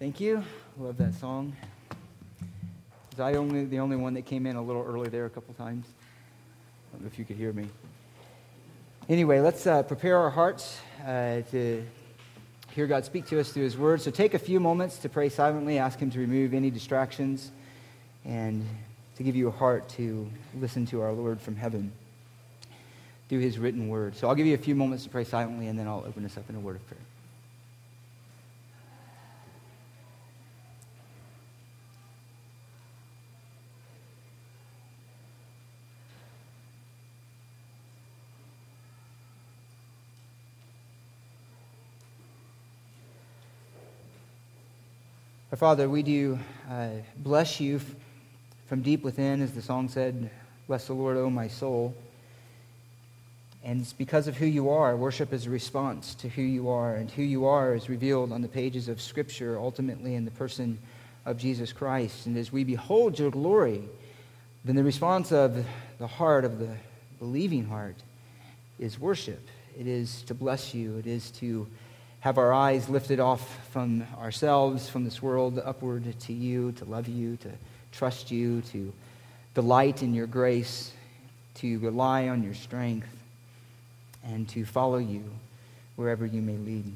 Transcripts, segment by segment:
Thank you. Love that song. Was I only the only one that came in a little early there a couple times? I don't know if you could hear me. Anyway, let's uh, prepare our hearts uh, to hear God speak to us through His Word. So take a few moments to pray silently, ask Him to remove any distractions, and to give you a heart to listen to our Lord from heaven through His written Word. So I'll give you a few moments to pray silently, and then I'll open us up in a word of prayer. Our Father, we do uh, bless you from deep within, as the song said, Bless the Lord, O my soul. And it's because of who you are. Worship is a response to who you are, and who you are is revealed on the pages of Scripture, ultimately in the person of Jesus Christ. And as we behold your glory, then the response of the heart, of the believing heart, is worship. It is to bless you, it is to have our eyes lifted off from ourselves, from this world, upward to you, to love you, to trust you, to delight in your grace, to rely on your strength, and to follow you wherever you may lead.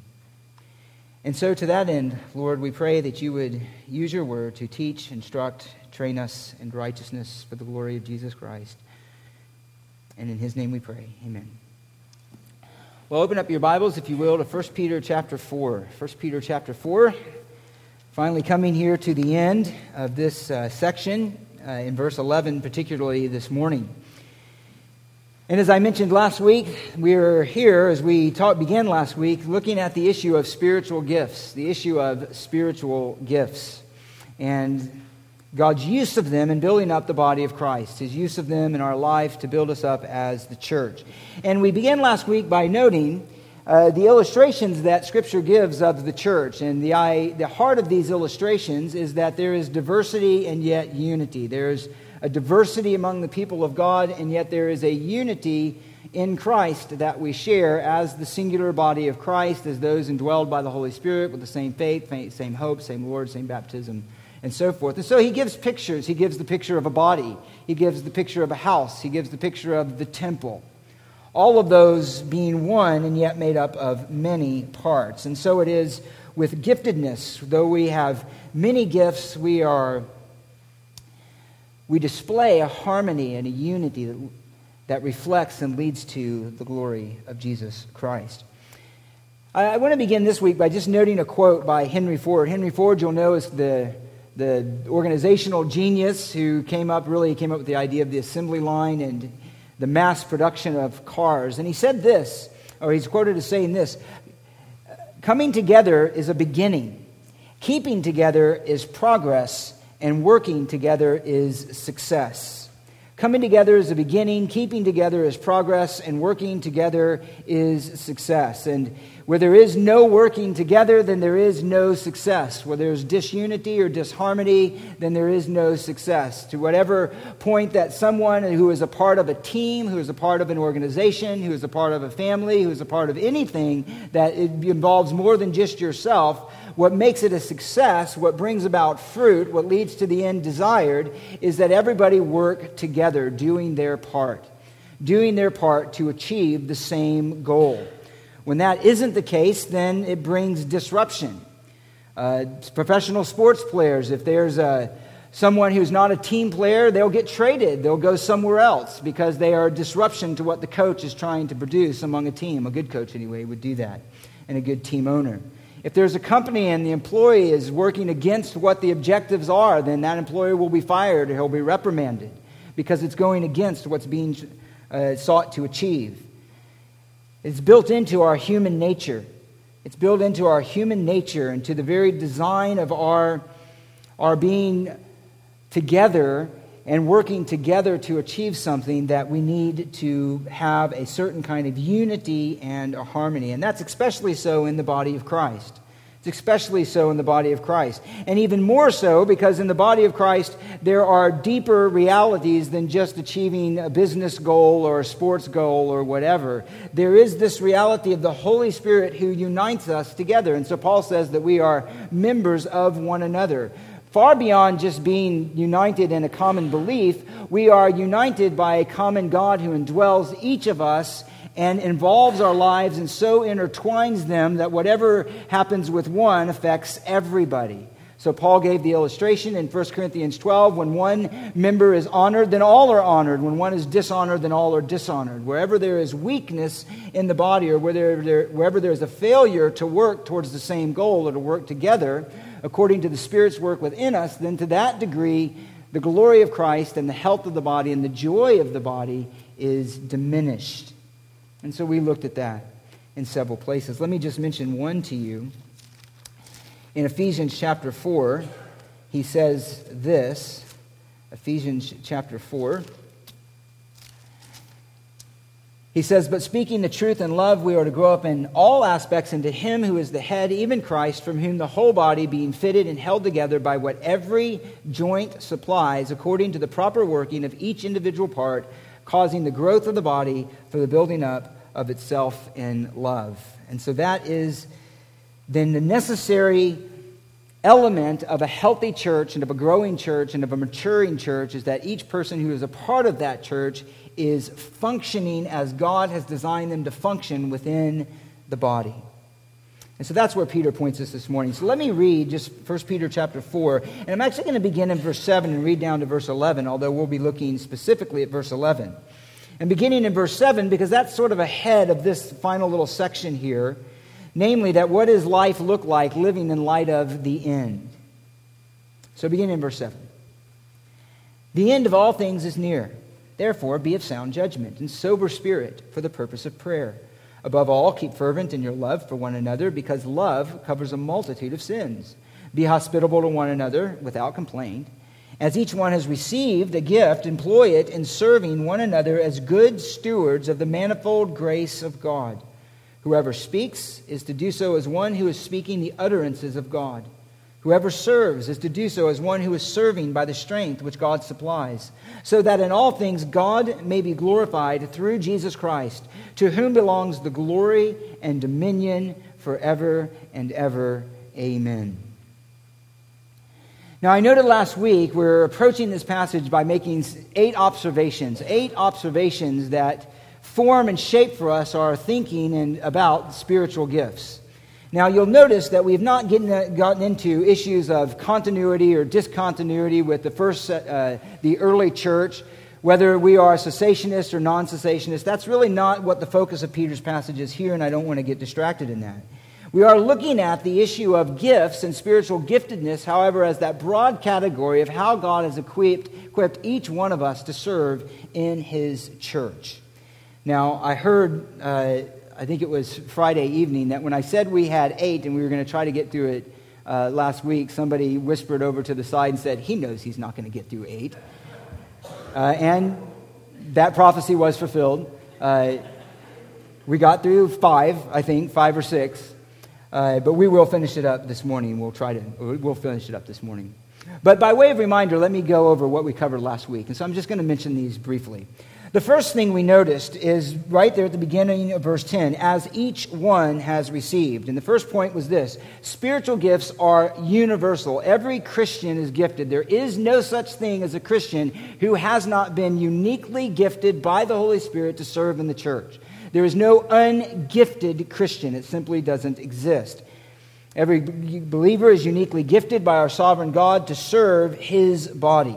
And so, to that end, Lord, we pray that you would use your word to teach, instruct, train us in righteousness for the glory of Jesus Christ. And in his name we pray. Amen. Well, open up your Bibles, if you will, to 1 Peter chapter 4. 1 Peter chapter 4. Finally, coming here to the end of this uh, section, uh, in verse 11, particularly this morning. And as I mentioned last week, we are here, as we taught, began last week, looking at the issue of spiritual gifts, the issue of spiritual gifts. And God's use of them in building up the body of Christ, his use of them in our life to build us up as the church. And we began last week by noting uh, the illustrations that Scripture gives of the church. And the, I, the heart of these illustrations is that there is diversity and yet unity. There is a diversity among the people of God, and yet there is a unity in Christ that we share as the singular body of Christ, as those indwelled by the Holy Spirit with the same faith, same hope, same Lord, same baptism and so forth. And so he gives pictures. He gives the picture of a body, he gives the picture of a house, he gives the picture of the temple. All of those being one and yet made up of many parts. And so it is with giftedness. Though we have many gifts, we are we display a harmony and a unity that, that reflects and leads to the glory of Jesus Christ. I, I want to begin this week by just noting a quote by Henry Ford. Henry Ford, you'll know, is the the organizational genius who came up, really came up with the idea of the assembly line and the mass production of cars. And he said this, or he's quoted as saying this Coming together is a beginning, keeping together is progress, and working together is success. Coming together is a beginning, keeping together is progress, and working together is success. And where there is no working together, then there is no success. Where there's disunity or disharmony, then there is no success. To whatever point that someone who is a part of a team, who is a part of an organization, who is a part of a family, who is a part of anything that involves more than just yourself, what makes it a success, what brings about fruit, what leads to the end desired, is that everybody work together, doing their part, doing their part to achieve the same goal. When that isn't the case, then it brings disruption. Uh, professional sports players, if there's a, someone who's not a team player, they'll get traded. They'll go somewhere else because they are a disruption to what the coach is trying to produce among a team. A good coach, anyway, would do that, and a good team owner. If there's a company and the employee is working against what the objectives are, then that employee will be fired or he'll be reprimanded because it's going against what's being uh, sought to achieve. It's built into our human nature. It's built into our human nature and to the very design of our, our being together and working together to achieve something that we need to have a certain kind of unity and a harmony. And that's especially so in the body of Christ. It's especially so in the body of Christ. And even more so because in the body of Christ, there are deeper realities than just achieving a business goal or a sports goal or whatever. There is this reality of the Holy Spirit who unites us together. And so Paul says that we are members of one another. Far beyond just being united in a common belief, we are united by a common God who indwells each of us and involves our lives and so intertwines them that whatever happens with one affects everybody. So, Paul gave the illustration in 1 Corinthians 12 when one member is honored, then all are honored. When one is dishonored, then all are dishonored. Wherever there is weakness in the body or wherever there, wherever there is a failure to work towards the same goal or to work together according to the Spirit's work within us, then to that degree, the glory of Christ and the health of the body and the joy of the body is diminished. And so we looked at that in several places. Let me just mention one to you. In Ephesians chapter 4, he says this Ephesians chapter 4. He says, But speaking the truth in love, we are to grow up in all aspects into Him who is the head, even Christ, from whom the whole body, being fitted and held together by what every joint supplies, according to the proper working of each individual part, causing the growth of the body for the building up of itself in love. And so that is then the necessary element of a healthy church and of a growing church and of a maturing church is that each person who is a part of that church is functioning as God has designed them to function within the body. And so that's where Peter points us this morning. So let me read just 1 Peter chapter 4. And I'm actually going to begin in verse 7 and read down to verse 11, although we'll be looking specifically at verse 11. And beginning in verse 7, because that's sort of ahead of this final little section here, namely that what does life look like living in light of the end? So beginning in verse 7. The end of all things is near. Therefore, be of sound judgment and sober spirit for the purpose of prayer. Above all, keep fervent in your love for one another, because love covers a multitude of sins. Be hospitable to one another without complaint. As each one has received a gift, employ it in serving one another as good stewards of the manifold grace of God. Whoever speaks is to do so as one who is speaking the utterances of God. Whoever serves is to do so as one who is serving by the strength which God supplies, so that in all things God may be glorified through Jesus Christ, to whom belongs the glory and dominion forever and ever. Amen. Now, I noted last week we're approaching this passage by making eight observations, eight observations that form and shape for us our thinking and about spiritual gifts. Now, you'll notice that we've not getting, gotten into issues of continuity or discontinuity with the first, uh, the early church, whether we are cessationists or non cessationists. That's really not what the focus of Peter's passage is here, and I don't want to get distracted in that. We are looking at the issue of gifts and spiritual giftedness, however, as that broad category of how God has equipped, equipped each one of us to serve in His church. Now, I heard, uh, I think it was Friday evening, that when I said we had eight and we were going to try to get through it uh, last week, somebody whispered over to the side and said, He knows he's not going to get through eight. Uh, and that prophecy was fulfilled. Uh, we got through five, I think, five or six. Uh, but we will finish it up this morning. We'll try to, we'll finish it up this morning. But by way of reminder, let me go over what we covered last week. And so I'm just going to mention these briefly. The first thing we noticed is right there at the beginning of verse 10 as each one has received. And the first point was this spiritual gifts are universal. Every Christian is gifted. There is no such thing as a Christian who has not been uniquely gifted by the Holy Spirit to serve in the church. There is no ungifted Christian, it simply doesn't exist. Every believer is uniquely gifted by our sovereign God to serve his body.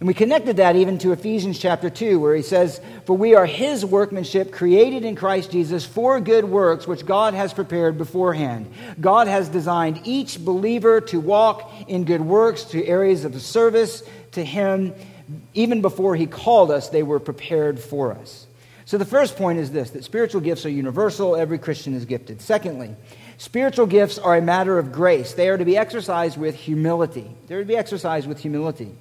And we connected that even to Ephesians chapter 2, where he says, For we are his workmanship, created in Christ Jesus for good works, which God has prepared beforehand. God has designed each believer to walk in good works, to areas of service to him. Even before he called us, they were prepared for us. So the first point is this that spiritual gifts are universal, every Christian is gifted. Secondly, spiritual gifts are a matter of grace. They are to be exercised with humility. They're to be exercised with humility.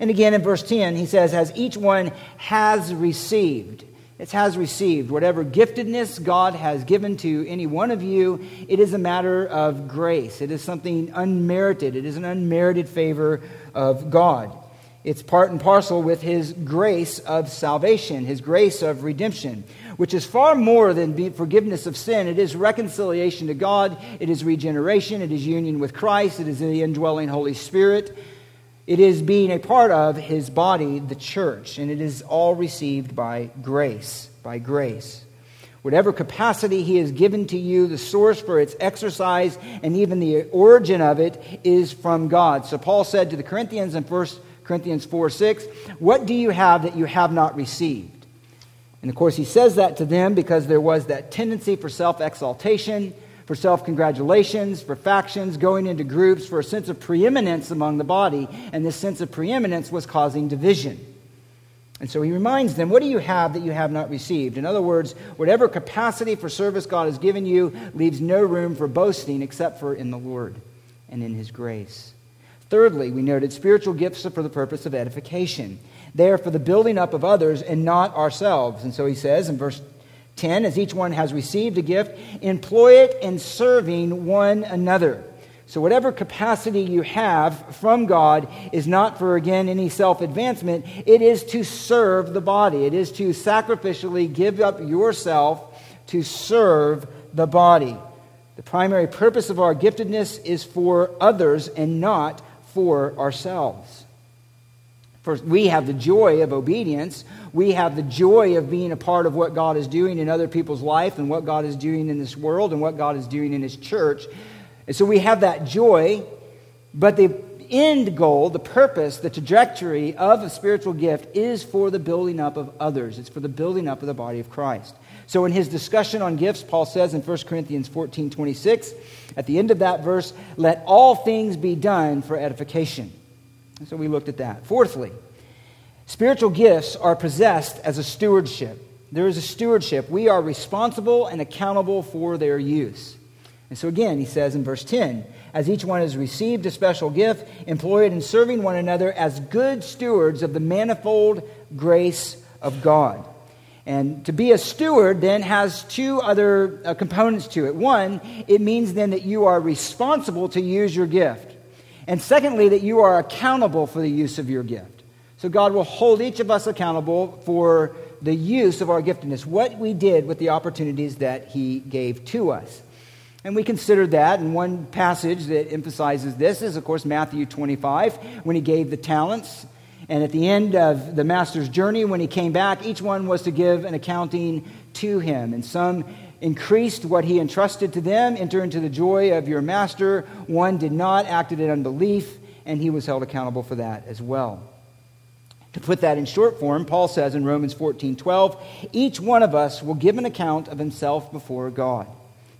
And again in verse 10, he says, As each one has received. It has received. Whatever giftedness God has given to any one of you, it is a matter of grace. It is something unmerited. It is an unmerited favor of God. It's part and parcel with His grace of salvation, His grace of redemption, which is far more than forgiveness of sin. It is reconciliation to God, it is regeneration, it is union with Christ, it is the indwelling Holy Spirit. It is being a part of his body, the church, and it is all received by grace, by grace. Whatever capacity he has given to you, the source for its exercise and even the origin of it is from God. So Paul said to the Corinthians in 1 Corinthians 4 6, What do you have that you have not received? And of course, he says that to them because there was that tendency for self exaltation for self congratulations, for factions, going into groups, for a sense of preeminence among the body. And this sense of preeminence was causing division. And so he reminds them, What do you have that you have not received? In other words, whatever capacity for service God has given you leaves no room for boasting except for in the Lord and in his grace. Thirdly, we noted spiritual gifts are for the purpose of edification. They are for the building up of others and not ourselves. And so he says in verse 10 As each one has received a gift, employ it in serving one another. So, whatever capacity you have from God is not for, again, any self advancement. It is to serve the body. It is to sacrificially give up yourself to serve the body. The primary purpose of our giftedness is for others and not for ourselves. For we have the joy of obedience. We have the joy of being a part of what God is doing in other people's life and what God is doing in this world and what God is doing in His church. And so we have that joy, but the end goal, the purpose, the trajectory of a spiritual gift is for the building up of others. It's for the building up of the body of Christ. So in his discussion on gifts, Paul says in 1 Corinthians 14 26, at the end of that verse, let all things be done for edification. And so we looked at that. Fourthly, spiritual gifts are possessed as a stewardship. There is a stewardship. We are responsible and accountable for their use. And so again, he says in verse 10 As each one has received a special gift, employ it in serving one another as good stewards of the manifold grace of God. And to be a steward then has two other uh, components to it. One, it means then that you are responsible to use your gift. And secondly, that you are accountable for the use of your gift. So God will hold each of us accountable for the use of our giftedness, what we did with the opportunities that He gave to us. And we considered that, and one passage that emphasizes this is, of course, Matthew 25, when He gave the talents. And at the end of the master's journey, when he came back, each one was to give an accounting to him. And some increased what he entrusted to them, enter into the joy of your master. One did not, acted in unbelief, and he was held accountable for that as well. To put that in short form, Paul says in Romans 14 12, each one of us will give an account of himself before God.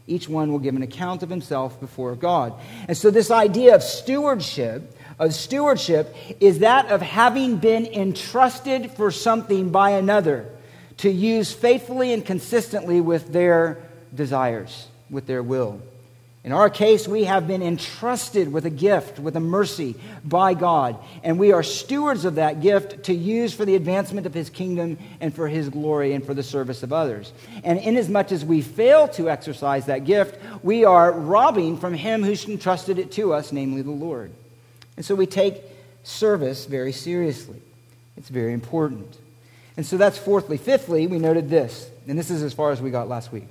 Each one will give an account of himself before God. And so, this idea of stewardship, of stewardship, is that of having been entrusted for something by another to use faithfully and consistently with their desires, with their will. In our case, we have been entrusted with a gift, with a mercy by God, and we are stewards of that gift to use for the advancement of His kingdom and for His glory and for the service of others. And inasmuch as we fail to exercise that gift, we are robbing from Him who's entrusted it to us, namely the Lord. And so we take service very seriously. It's very important. And so that's fourthly. Fifthly, we noted this, and this is as far as we got last week.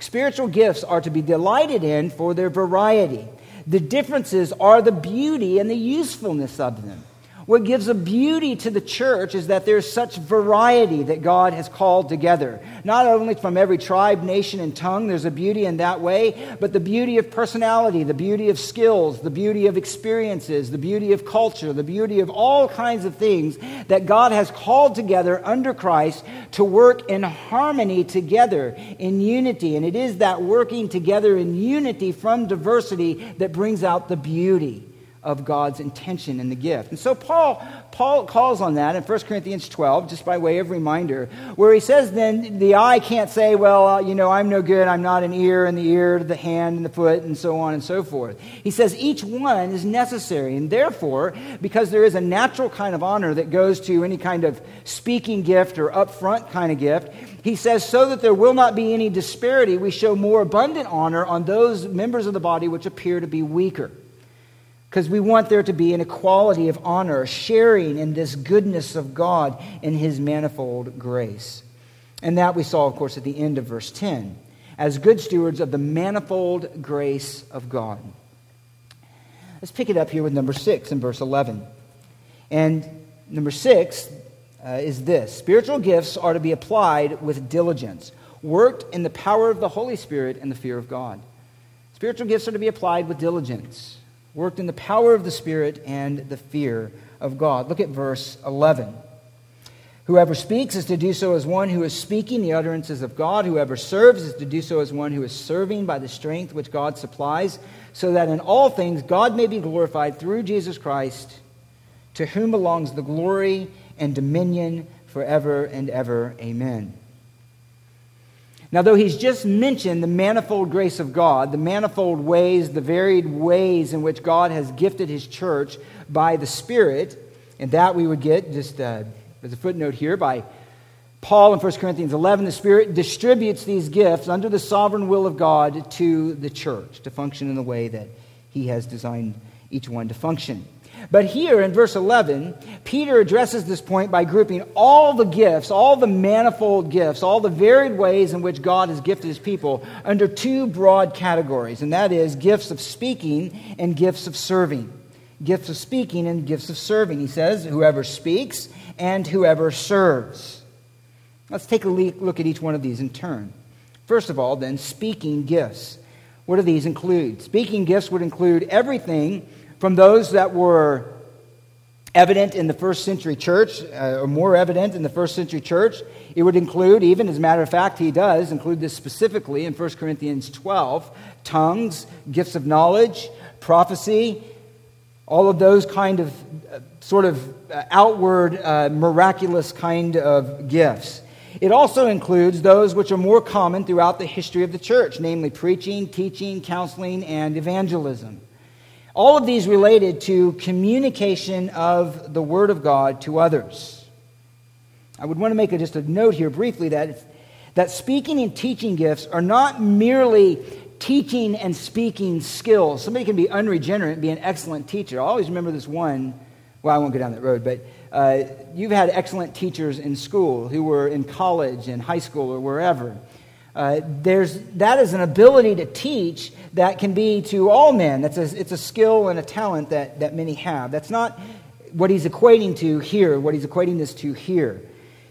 Spiritual gifts are to be delighted in for their variety. The differences are the beauty and the usefulness of them. What gives a beauty to the church is that there's such variety that God has called together. Not only from every tribe, nation, and tongue, there's a beauty in that way, but the beauty of personality, the beauty of skills, the beauty of experiences, the beauty of culture, the beauty of all kinds of things that God has called together under Christ to work in harmony together, in unity. And it is that working together in unity from diversity that brings out the beauty of God's intention in the gift. And so Paul, Paul calls on that in 1 Corinthians 12, just by way of reminder, where he says then the eye can't say, well, uh, you know, I'm no good, I'm not an ear, and the ear to the hand and the foot, and so on and so forth. He says each one is necessary, and therefore, because there is a natural kind of honor that goes to any kind of speaking gift or upfront kind of gift, He says, So that there will not be any disparity, we show more abundant honor on those members of the body which appear to be weaker. Because we want there to be an equality of honor, sharing in this goodness of God in His manifold grace. And that we saw, of course, at the end of verse 10, as good stewards of the manifold grace of God. Let's pick it up here with number 6 in verse 11. And number 6 uh, is this spiritual gifts are to be applied with diligence, worked in the power of the Holy Spirit and the fear of God. Spiritual gifts are to be applied with diligence, worked in the power of the Spirit and the fear of God. Look at verse 11. Whoever speaks is to do so as one who is speaking the utterances of God. Whoever serves is to do so as one who is serving by the strength which God supplies, so that in all things God may be glorified through Jesus Christ, to whom belongs the glory and dominion forever and ever. Amen. Now, though he's just mentioned the manifold grace of God, the manifold ways, the varied ways in which God has gifted his church by the Spirit, and that we would get just. Uh, there's a footnote here by Paul in 1 Corinthians 11. The Spirit distributes these gifts under the sovereign will of God to the church to function in the way that He has designed each one to function. But here in verse 11, Peter addresses this point by grouping all the gifts, all the manifold gifts, all the varied ways in which God has gifted his people under two broad categories, and that is gifts of speaking and gifts of serving. Gifts of speaking and gifts of serving. He says, Whoever speaks and whoever serves. Let's take a look at each one of these in turn. First of all, then, speaking gifts. What do these include? Speaking gifts would include everything from those that were evident in the first century church, uh, or more evident in the first century church. It would include, even as a matter of fact, he does include this specifically in 1 Corinthians 12 tongues, gifts of knowledge, prophecy, all of those kind of uh, sort of uh, outward, uh, miraculous kind of gifts. It also includes those which are more common throughout the history of the church, namely preaching, teaching, counseling, and evangelism. All of these related to communication of the Word of God to others. I would want to make a, just a note here briefly that, that speaking and teaching gifts are not merely teaching and speaking skills. Somebody can be unregenerate and be an excellent teacher. I always remember this one. Well, I won't go down that road, but uh, you've had excellent teachers in school who were in college and high school or wherever. Uh, there's, that is an ability to teach that can be to all men. That's a, it's a skill and a talent that, that many have. That's not what he's equating to here, what he's equating this to here.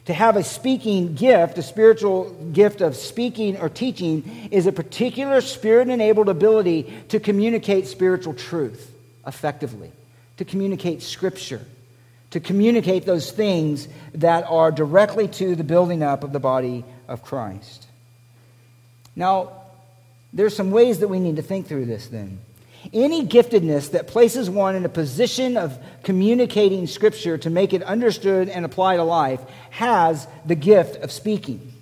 To have a speaking gift, a spiritual gift of speaking or teaching, is a particular spirit enabled ability to communicate spiritual truth effectively, to communicate scripture, to communicate those things that are directly to the building up of the body of Christ. Now, there's some ways that we need to think through this then. Any giftedness that places one in a position of communicating Scripture to make it understood and apply to life has the gift of speaking,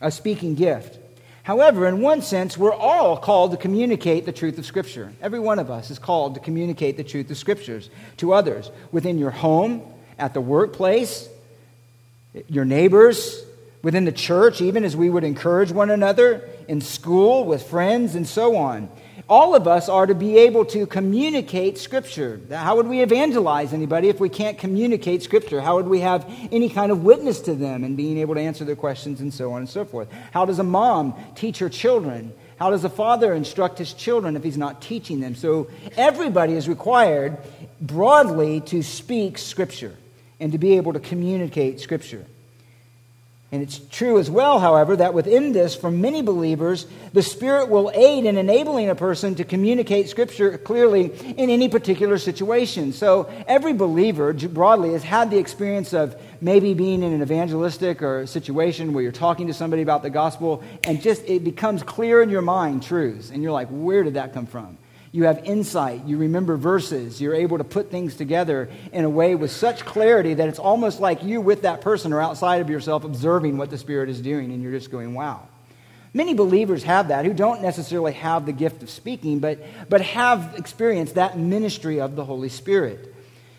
a speaking gift. However, in one sense, we're all called to communicate the truth of Scripture. Every one of us is called to communicate the truth of Scriptures to others within your home, at the workplace, your neighbors, within the church, even as we would encourage one another, in school, with friends, and so on all of us are to be able to communicate Scripture. How would we evangelize anybody if we can't communicate Scripture? How would we have any kind of witness to them and being able to answer their questions and so on and so forth? How does a mom teach her children? How does a father instruct his children if he's not teaching them? So everybody is required broadly to speak Scripture and to be able to communicate Scripture. And it's true as well, however, that within this, for many believers, the Spirit will aid in enabling a person to communicate Scripture clearly in any particular situation. So every believer, broadly, has had the experience of maybe being in an evangelistic or situation where you're talking to somebody about the gospel, and just it becomes clear in your mind truths. And you're like, where did that come from? You have insight. You remember verses. You're able to put things together in a way with such clarity that it's almost like you, with that person, are outside of yourself observing what the Spirit is doing, and you're just going, wow. Many believers have that who don't necessarily have the gift of speaking, but, but have experienced that ministry of the Holy Spirit.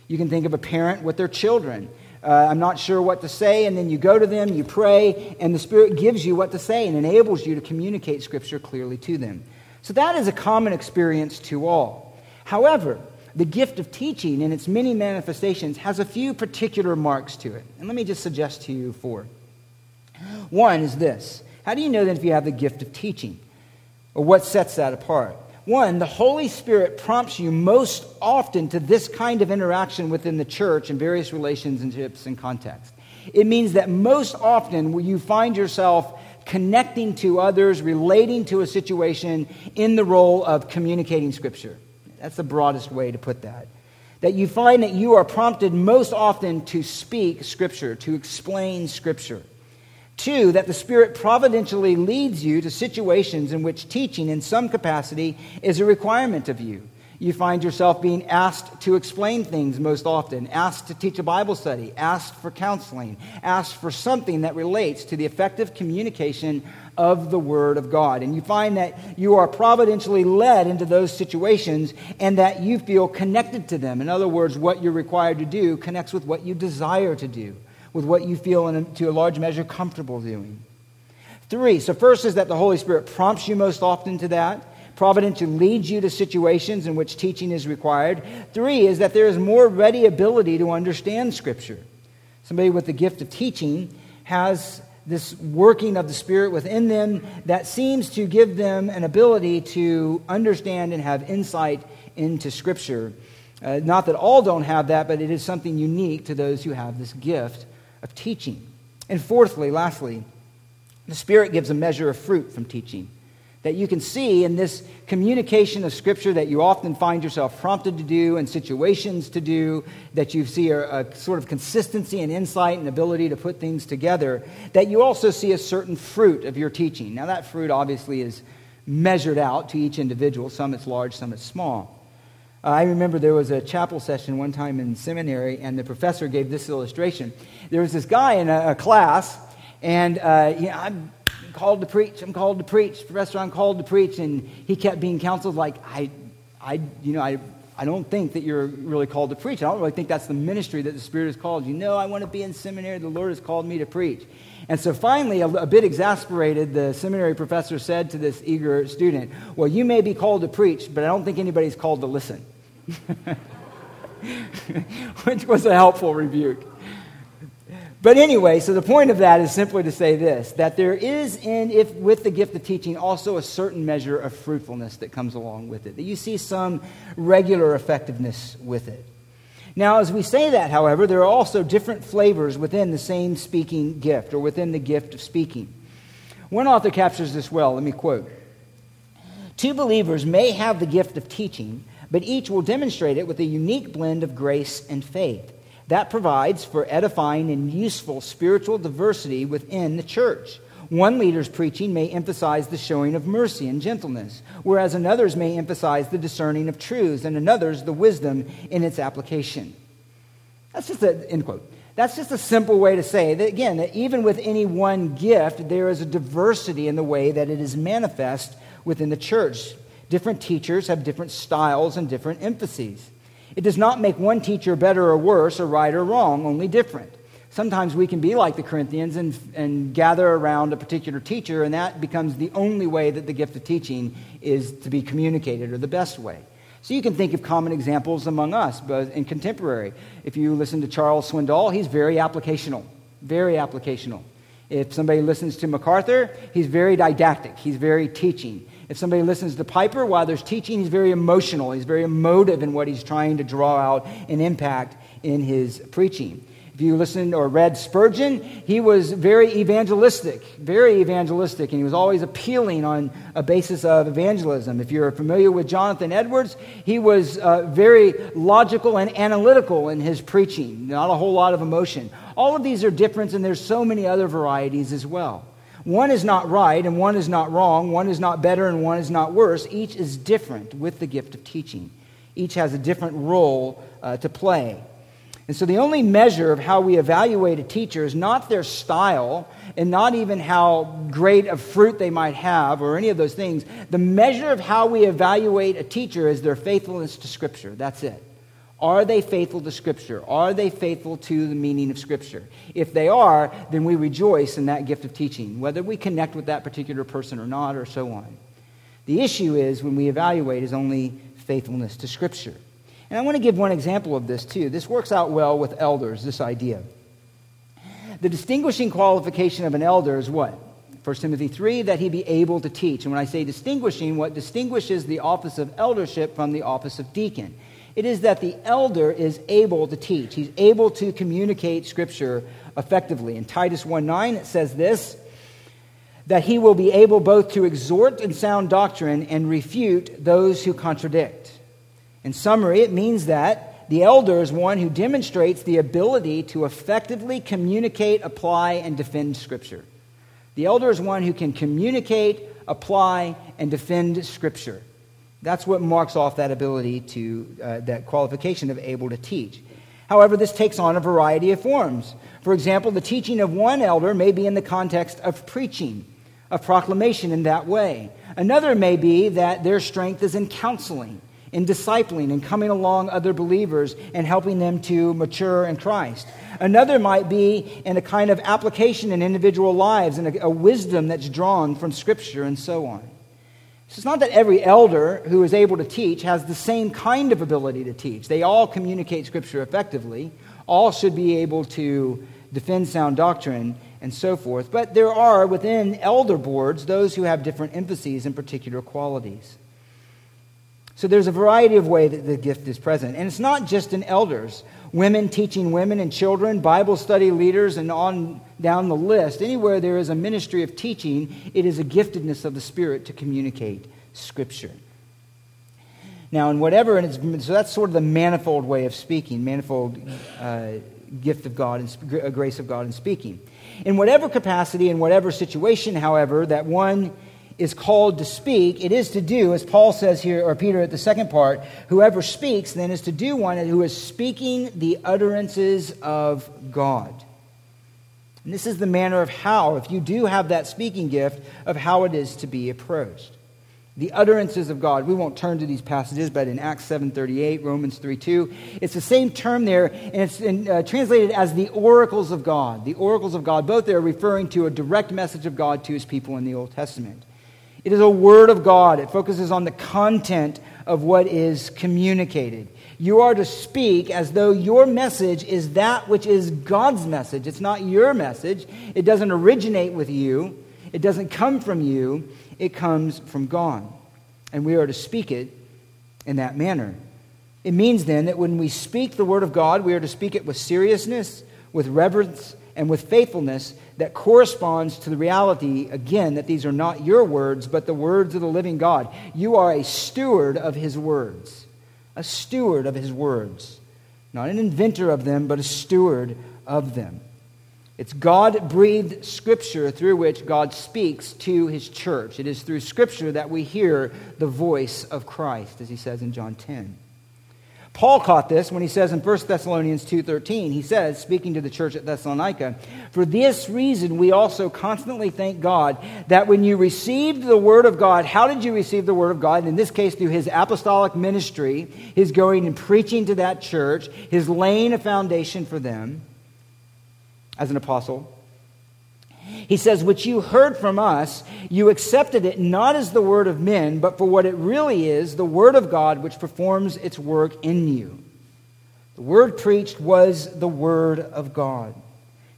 You can think of a parent with their children. Uh, I'm not sure what to say, and then you go to them, you pray, and the Spirit gives you what to say and enables you to communicate Scripture clearly to them. So that is a common experience to all. However, the gift of teaching in its many manifestations has a few particular marks to it. And let me just suggest to you four. One is this How do you know that if you have the gift of teaching? Or what sets that apart? One, the Holy Spirit prompts you most often to this kind of interaction within the church in various relationships and contexts. It means that most often you find yourself connecting to others, relating to a situation in the role of communicating Scripture. That's the broadest way to put that. That you find that you are prompted most often to speak Scripture, to explain Scripture. Two, that the Spirit providentially leads you to situations in which teaching in some capacity is a requirement of you. You find yourself being asked to explain things most often, asked to teach a Bible study, asked for counseling, asked for something that relates to the effective communication of the Word of God. And you find that you are providentially led into those situations and that you feel connected to them. In other words, what you're required to do connects with what you desire to do with what you feel, in, to a large measure, comfortable doing. Three, so first is that the Holy Spirit prompts you most often to that. Providentially leads you to situations in which teaching is required. Three is that there is more ready ability to understand Scripture. Somebody with the gift of teaching has this working of the Spirit within them that seems to give them an ability to understand and have insight into Scripture. Uh, not that all don't have that, but it is something unique to those who have this gift of teaching. And fourthly, lastly, the Spirit gives a measure of fruit from teaching that you can see in this communication of Scripture that you often find yourself prompted to do and situations to do, that you see a, a, sort of consistency and insight and ability to put things together, that you also see a certain fruit of your teaching. Now, that fruit obviously is measured out to each individual. Some it's large, some it's small. Uh, I remember there was a chapel session one time in seminary, and the professor gave this illustration. There was this guy in a, a class, and uh, I'm called to preach. I'm called to preach. Professor, I'm called to preach, and he kept being counseled like, I, I, you know, I, I don't think that you're really called to preach. I don't really think that's the ministry that the Spirit has called you. No, I want to be in seminary. The Lord has called me to preach. And so finally, a, a, bit exasperated, the seminary professor said to this eager student, Well, you may be called to preach, but I don't think anybody's called to listen. Which was a helpful rebuke. But anyway, so the point of that is simply to say this that there is in if with the gift of teaching also a certain measure of fruitfulness that comes along with it. That you see some regular effectiveness with it. Now, as we say that, however, there are also different flavors within the same speaking gift or within the gift of speaking. One author captures this well. Let me quote Two believers may have the gift of teaching, but each will demonstrate it with a unique blend of grace and faith. That provides for edifying and useful spiritual diversity within the church. One leader's preaching may emphasize the showing of mercy and gentleness, whereas another's may emphasize the discerning of truths, and another's the wisdom in its application. That's just an end quote. That's just a simple way to say that, again, that even with any one gift, there is a diversity in the way that it is manifest within the church. Different teachers have different styles and different emphases. It does not make one teacher better or worse, or right or wrong, only different. Sometimes we can be like the Corinthians and, and gather around a particular teacher, and that becomes the only way that the gift of teaching is to be communicated, or the best way. So you can think of common examples among us, but in contemporary. If you listen to Charles Swindoll, he's very applicational, very applicational. If somebody listens to MacArthur, he's very didactic, he's very teaching. If somebody listens to Piper while there's teaching, he's very emotional. He's very emotive in what he's trying to draw out and impact in his preaching. If you listened or read Spurgeon, he was very evangelistic, very evangelistic, and he was always appealing on a basis of evangelism. If you're familiar with Jonathan Edwards, he was uh, very logical and analytical in his preaching, not a whole lot of emotion. All of these are different, and there's so many other varieties as well. One is not right and one is not wrong. One is not better and one is not worse. Each is different with the gift of teaching. Each has a different role uh, to play. And so the only measure of how we evaluate a teacher is not their style and not even how great of fruit they might have or any of those things. The measure of how we evaluate a teacher is their faithfulness to Scripture. That's it. Are they faithful to Scripture? Are they faithful to the meaning of Scripture? If they are, then we rejoice in that gift of teaching, whether we connect with that particular person or not, or so on. The issue is when we evaluate is only faithfulness to Scripture. And I want to give one example of this too. This works out well with elders, this idea. The distinguishing qualification of an elder is what? 1 Timothy 3, that he be able to teach. And when I say distinguishing, what distinguishes the office of eldership from the office of deacon? It is that the elder is able to teach. He's able to communicate Scripture effectively. In Titus 1 9, it says this that he will be able both to exhort in sound doctrine and refute those who contradict. In summary, it means that the elder is one who demonstrates the ability to effectively communicate, apply, and defend Scripture. The elder is one who can communicate, apply, and defend Scripture. That's what marks off that ability to, uh, that qualification of able to teach. However, this takes on a variety of forms. For example, the teaching of one elder may be in the context of preaching, of proclamation in that way. Another may be that their strength is in counseling, in discipling, and coming along other believers and helping them to mature in Christ. Another might be in a kind of application in individual lives and a, a wisdom that's drawn from Scripture and so on. So it's not that every elder who is able to teach has the same kind of ability to teach. They all communicate Scripture effectively, all should be able to defend sound doctrine and so forth. But there are within elder boards those who have different emphases and particular qualities. So there's a variety of ways that the gift is present. And it's not just in elders women teaching women and children, Bible study leaders, and on down the list. Anywhere there is a ministry of teaching, it is a giftedness of the Spirit to communicate Scripture. Now, in whatever, and so that's sort of the manifold way of speaking, manifold uh, gift of God and uh, grace of God in speaking. In whatever capacity, in whatever situation, however, that one is called to speak, it is to do, as Paul says here, or Peter at the second part, whoever speaks then is to do one who is speaking the utterances of God. And this is the manner of how, if you do have that speaking gift, of how it is to be approached. The utterances of God. We won't turn to these passages, but in Acts 7.38, Romans 3.2, it's the same term there, and it's in, uh, translated as the oracles of God. The oracles of God, both there referring to a direct message of God to his people in the Old Testament. It is a word of God. It focuses on the content of what is communicated. You are to speak as though your message is that which is God's message. It's not your message. It doesn't originate with you, it doesn't come from you, it comes from God. And we are to speak it in that manner. It means then that when we speak the word of God, we are to speak it with seriousness, with reverence, and with faithfulness that corresponds to the reality, again, that these are not your words, but the words of the living God. You are a steward of his words, a steward of his words. Not an inventor of them, but a steward of them. It's God breathed scripture through which God speaks to his church. It is through scripture that we hear the voice of Christ, as he says in John 10. Paul caught this when he says in 1 Thessalonians 2:13, he says, speaking to the church at Thessalonica, "For this reason we also constantly thank God that when you received the word of God, how did you receive the word of God? In this case through his apostolic ministry, his going and preaching to that church, his laying a foundation for them as an apostle, he says, Which you heard from us, you accepted it not as the word of men, but for what it really is the word of God which performs its work in you. The word preached was the word of God.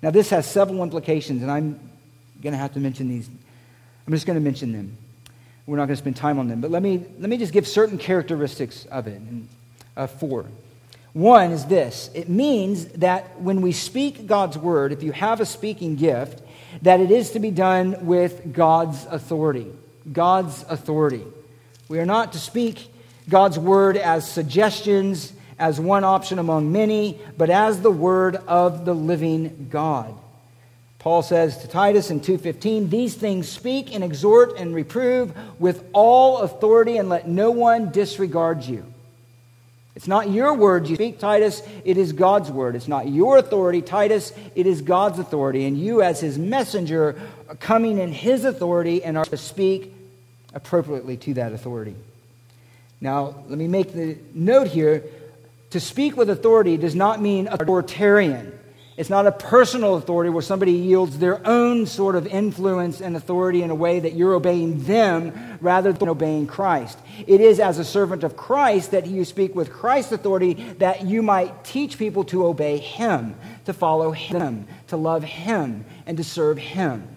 Now, this has several implications, and I'm going to have to mention these. I'm just going to mention them. We're not going to spend time on them, but let me, let me just give certain characteristics of it. And, uh, four. One is this it means that when we speak God's word, if you have a speaking gift, that it is to be done with God's authority. God's authority. We are not to speak God's word as suggestions, as one option among many, but as the word of the living God. Paul says to Titus in 2:15, "These things speak and exhort and reprove with all authority and let no one disregard you." It's not your word you speak, Titus, it is God's word. It's not your authority, Titus, it is God's authority. And you, as his messenger, are coming in his authority and are to speak appropriately to that authority. Now, let me make the note here To speak with authority does not mean authoritarian. It's not a personal authority where somebody yields their own sort of influence and authority in a way that you're obeying them rather than obeying Christ. It is as a servant of Christ that you speak with Christ's authority that you might teach people to obey Him, to follow Him, to love Him, and to serve Him.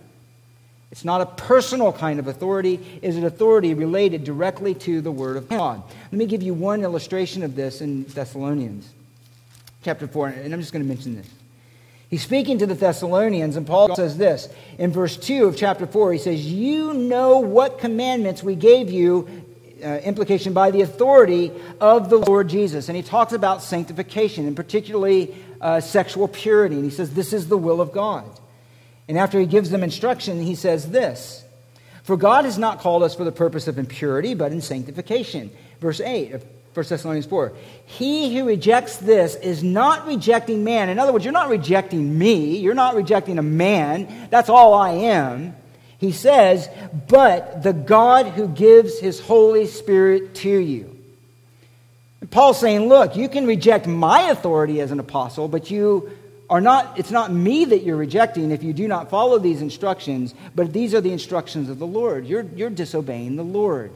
It's not a personal kind of authority, it's an authority related directly to the Word of God. Let me give you one illustration of this in Thessalonians chapter 4, and I'm just going to mention this. He's speaking to the Thessalonians, and Paul says this in verse 2 of chapter 4. He says, You know what commandments we gave you, uh, implication by the authority of the Lord Jesus. And he talks about sanctification, and particularly uh, sexual purity. And he says, This is the will of God. And after he gives them instruction, he says this For God has not called us for the purpose of impurity, but in sanctification. Verse 8 of 1 Thessalonians 4. He who rejects this is not rejecting man. In other words, you're not rejecting me. You're not rejecting a man. That's all I am. He says, but the God who gives his Holy Spirit to you. And Paul's saying, look, you can reject my authority as an apostle, but you are not, it's not me that you're rejecting if you do not follow these instructions, but these are the instructions of the Lord. You're, you're disobeying the Lord.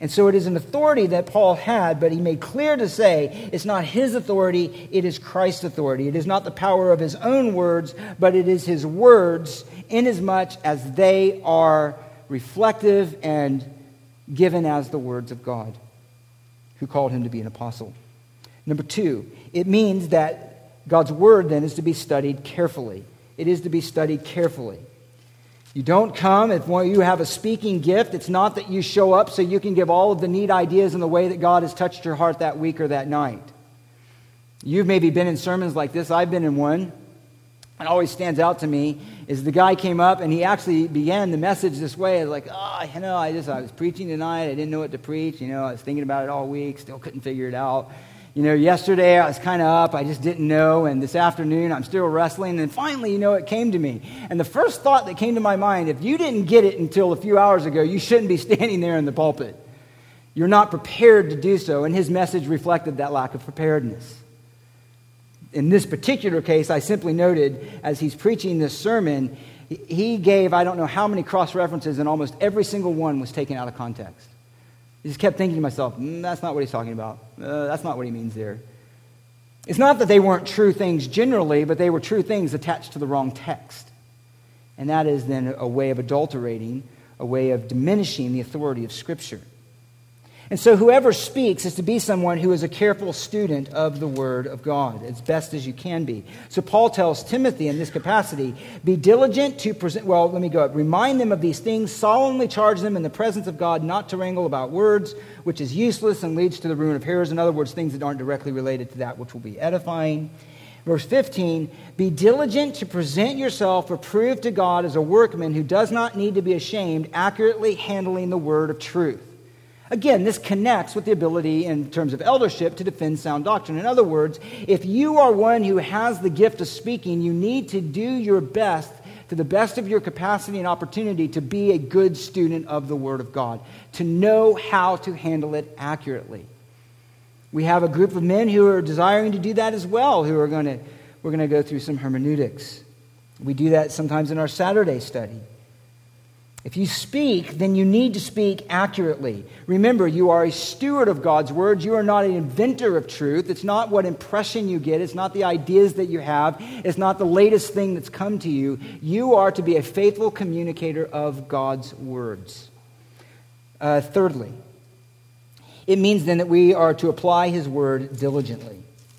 And so it is an authority that Paul had, but he made clear to say it's not his authority, it is Christ's authority. It is not the power of his own words, but it is his words, inasmuch as they are reflective and given as the words of God, who called him to be an apostle. Number two, it means that God's word then is to be studied carefully. It is to be studied carefully. You don't come if you have a speaking gift. It's not that you show up so you can give all of the neat ideas in the way that God has touched your heart that week or that night. You've maybe been in sermons like this. I've been in one. It always stands out to me is the guy came up and he actually began the message this way. Like, oh, you know, I just I was preaching tonight. I didn't know what to preach. You know, I was thinking about it all week. Still couldn't figure it out you know, yesterday I was kind of up, I just didn't know, and this afternoon I'm still wrestling, and finally, you know, it came to me. And the first thought that came to my mind if you didn't get it until a few hours ago, you shouldn't be standing there in the pulpit. You're not prepared to do so, and his message reflected that lack of preparedness. In this particular case, I simply noted as he's preaching this sermon, he gave I don't know how many cross references, and almost every single one was taken out of context. I just kept thinking to myself, mm, that's not what he's talking about. Uh, that's not what he means there. It's not that they weren't true things generally, but they were true things attached to the wrong text. And that is then a way of adulterating, a way of diminishing the authority of Scripture. And so, whoever speaks is to be someone who is a careful student of the Word of God, as best as you can be. So, Paul tells Timothy in this capacity be diligent to present, well, let me go up. Remind them of these things, solemnly charge them in the presence of God not to wrangle about words, which is useless and leads to the ruin of hearers. In other words, things that aren't directly related to that which will be edifying. Verse 15, be diligent to present yourself approved to God as a workman who does not need to be ashamed, accurately handling the word of truth. Again, this connects with the ability in terms of eldership to defend sound doctrine. In other words, if you are one who has the gift of speaking, you need to do your best to the best of your capacity and opportunity to be a good student of the Word of God, to know how to handle it accurately. We have a group of men who are desiring to do that as well, who are going to, we're going to go through some hermeneutics. We do that sometimes in our Saturday study. If you speak, then you need to speak accurately. Remember, you are a steward of God's words. You are not an inventor of truth. It's not what impression you get. It's not the ideas that you have. It's not the latest thing that's come to you. You are to be a faithful communicator of God's words. Uh, thirdly, it means then that we are to apply his word diligently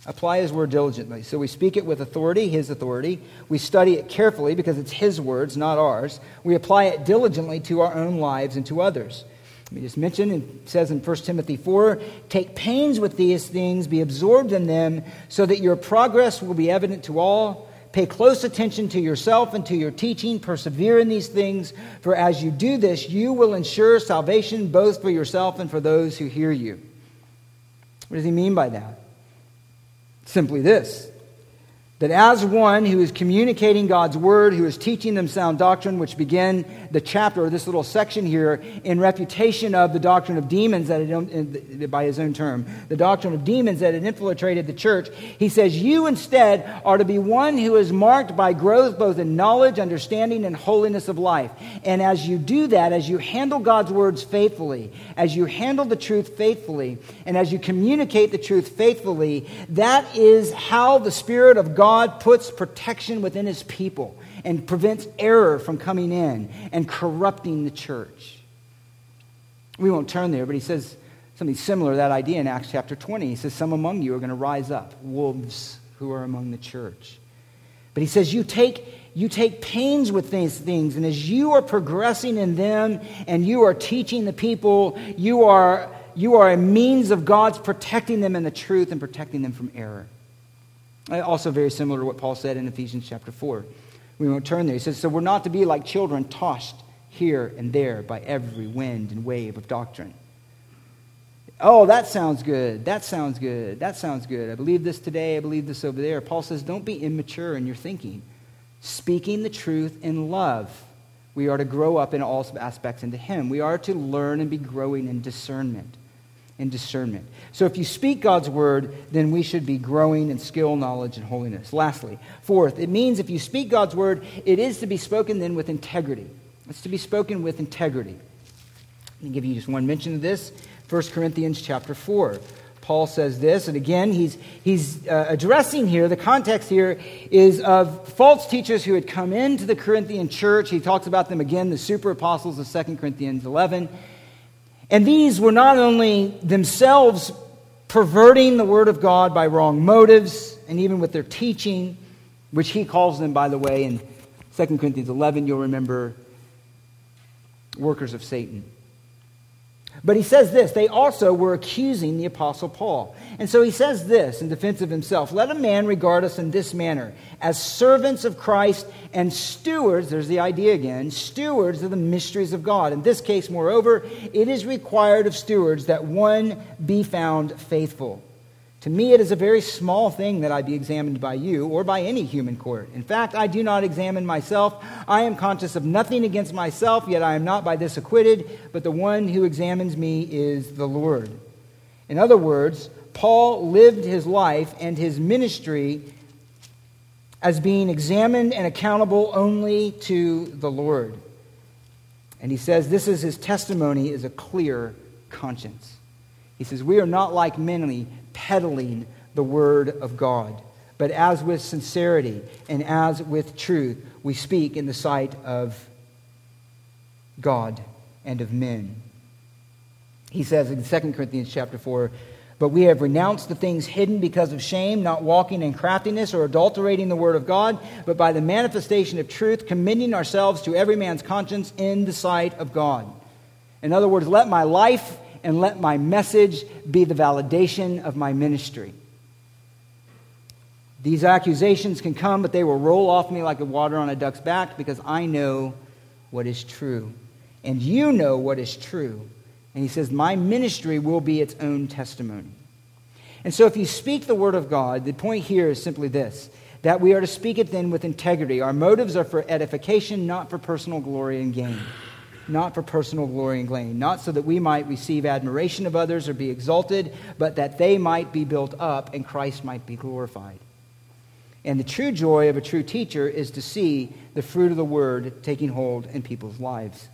apply his word diligently. So we speak it with authority, his authority. We study it carefully because it's his words, not ours. We apply it diligently to our own lives and to others. Let me just mention, it says in 1 Timothy 4 take pains with these things, be absorbed in them, so that your progress will be evident to all. Pay close attention to yourself and to your teaching. Persevere in these things, for as you do this, you will ensure salvation both for yourself and for those who hear you. What does he mean by that? Simply this that as one who is communicating God's word, who is teaching them sound doctrine, which begin the chapter this little section here in refutation of the doctrine of demons that had, um, by his own term, the doctrine of demons that had infiltrated the church, he says, You instead are to be one who is marked by growth both in knowledge, understanding, and holiness of life. And as you do that, as you handle God's words faithfully, as you handle the truth faithfully, and as you communicate the truth faithfully, that is how the Spirit of God God puts protection within his people and prevents error from coming in and corrupting the church. We won't turn there, but he says something similar to that idea in Acts chapter 20. He says, Some among you are going to rise up, wolves who are among the church. But he says, You take, you take pains with these things, and as you are progressing in them and you are teaching the people, you are, you are a means of God's protecting them in the truth and protecting them from error. Uh, also, very similar to what Paul said in Ephesians chapter 4. We won't turn there. He says, So we're not to be like children tossed here and there by every wind and wave of doctrine. Oh, that sounds good. That sounds good. That sounds good. I believe this today. I believe this over there. Paul says, Don't be immature in your thinking. Speaking the truth in love. We are to grow up in all aspects into Him. We are to learn and be growing in discernment and discernment. So if you speak God's word, then we should be growing in skill, knowledge, and holiness. Lastly, fourth, it means if you speak God's word, it is to be spoken then with integrity. It's to be spoken with integrity. Let me give you just one mention of this. 1 Corinthians chapter 4. Paul says this, and again, he's, he's uh, addressing here, the context here is of false teachers who had come into the Corinthian church. He talks about them again, the super apostles of 2 Corinthians 11. And these were not only themselves perverting the Word of God by wrong motives and even with their teaching, which he calls them, by the way, in 2 Corinthians 11, you'll remember workers of Satan. But he says this they also were accusing the Apostle Paul. And so he says this in defense of himself Let a man regard us in this manner, as servants of Christ and stewards, there's the idea again, stewards of the mysteries of God. In this case, moreover, it is required of stewards that one be found faithful. To me, it is a very small thing that I be examined by you or by any human court. In fact, I do not examine myself. I am conscious of nothing against myself, yet I am not by this acquitted, but the one who examines me is the Lord. In other words, Paul lived his life and his ministry as being examined and accountable only to the Lord. And he says this is his testimony is a clear conscience. He says, We are not like many peddling the word of God, but as with sincerity and as with truth, we speak in the sight of God and of men. He says in 2 Corinthians chapter 4, but we have renounced the things hidden because of shame, not walking in craftiness or adulterating the word of God, but by the manifestation of truth, commending ourselves to every man's conscience in the sight of God. In other words, let my life and let my message be the validation of my ministry. These accusations can come, but they will roll off me like the water on a duck's back because I know what is true. And you know what is true. And he says, My ministry will be its own testimony. And so, if you speak the word of God, the point here is simply this that we are to speak it then with integrity. Our motives are for edification, not for personal glory and gain not for personal glory and gain, not so that we might receive admiration of others or be exalted, but that they might be built up and Christ might be glorified. And the true joy of a true teacher is to see the fruit of the word taking hold in people's lives.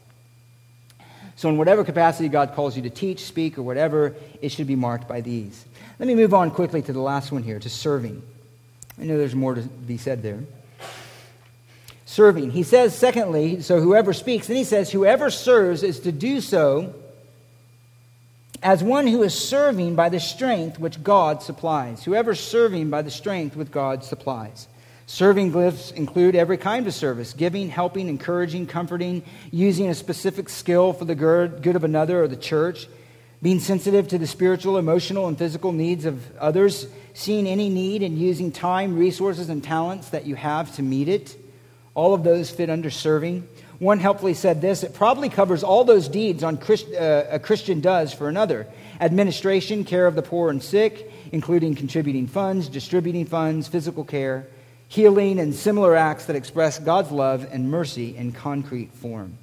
So, in whatever capacity God calls you to teach, speak, or whatever, it should be marked by these. Let me move on quickly to the last one here, to serving. I know there's more to be said there serving. He says, secondly, so whoever speaks, then he says, whoever serves is to do so as one who is serving by the strength which God supplies. Whoever serving by the strength which God supplies. Serving gifts include every kind of service giving, helping, encouraging, comforting, using a specific skill for the good of another or the church, being sensitive to the spiritual, emotional, and physical needs of others, seeing any need and using time, resources, and talents that you have to meet it all of those fit under serving. One helpfully said this it probably covers all those deeds on Christ, uh, a Christian does for another administration, care of the poor and sick, including contributing funds, distributing funds, physical care, healing, and similar acts that express God's love and mercy in concrete form.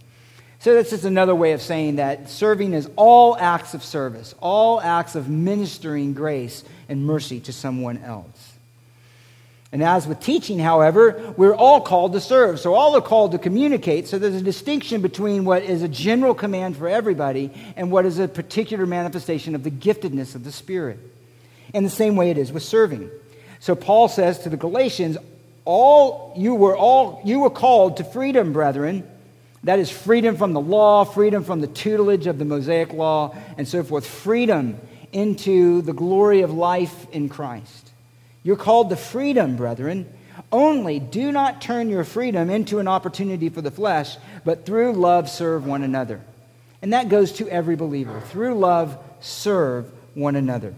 So, that's just another way of saying that serving is all acts of service, all acts of ministering grace and mercy to someone else. And as with teaching, however, we're all called to serve. So all are called to communicate. So there's a distinction between what is a general command for everybody and what is a particular manifestation of the giftedness of the Spirit. In the same way it is with serving. So Paul says to the Galatians, all you were all you were called to freedom, brethren. That is freedom from the law, freedom from the tutelage of the Mosaic law, and so forth. Freedom into the glory of life in Christ. You're called to freedom, brethren. Only do not turn your freedom into an opportunity for the flesh, but through love serve one another. And that goes to every believer. Through love, serve one another.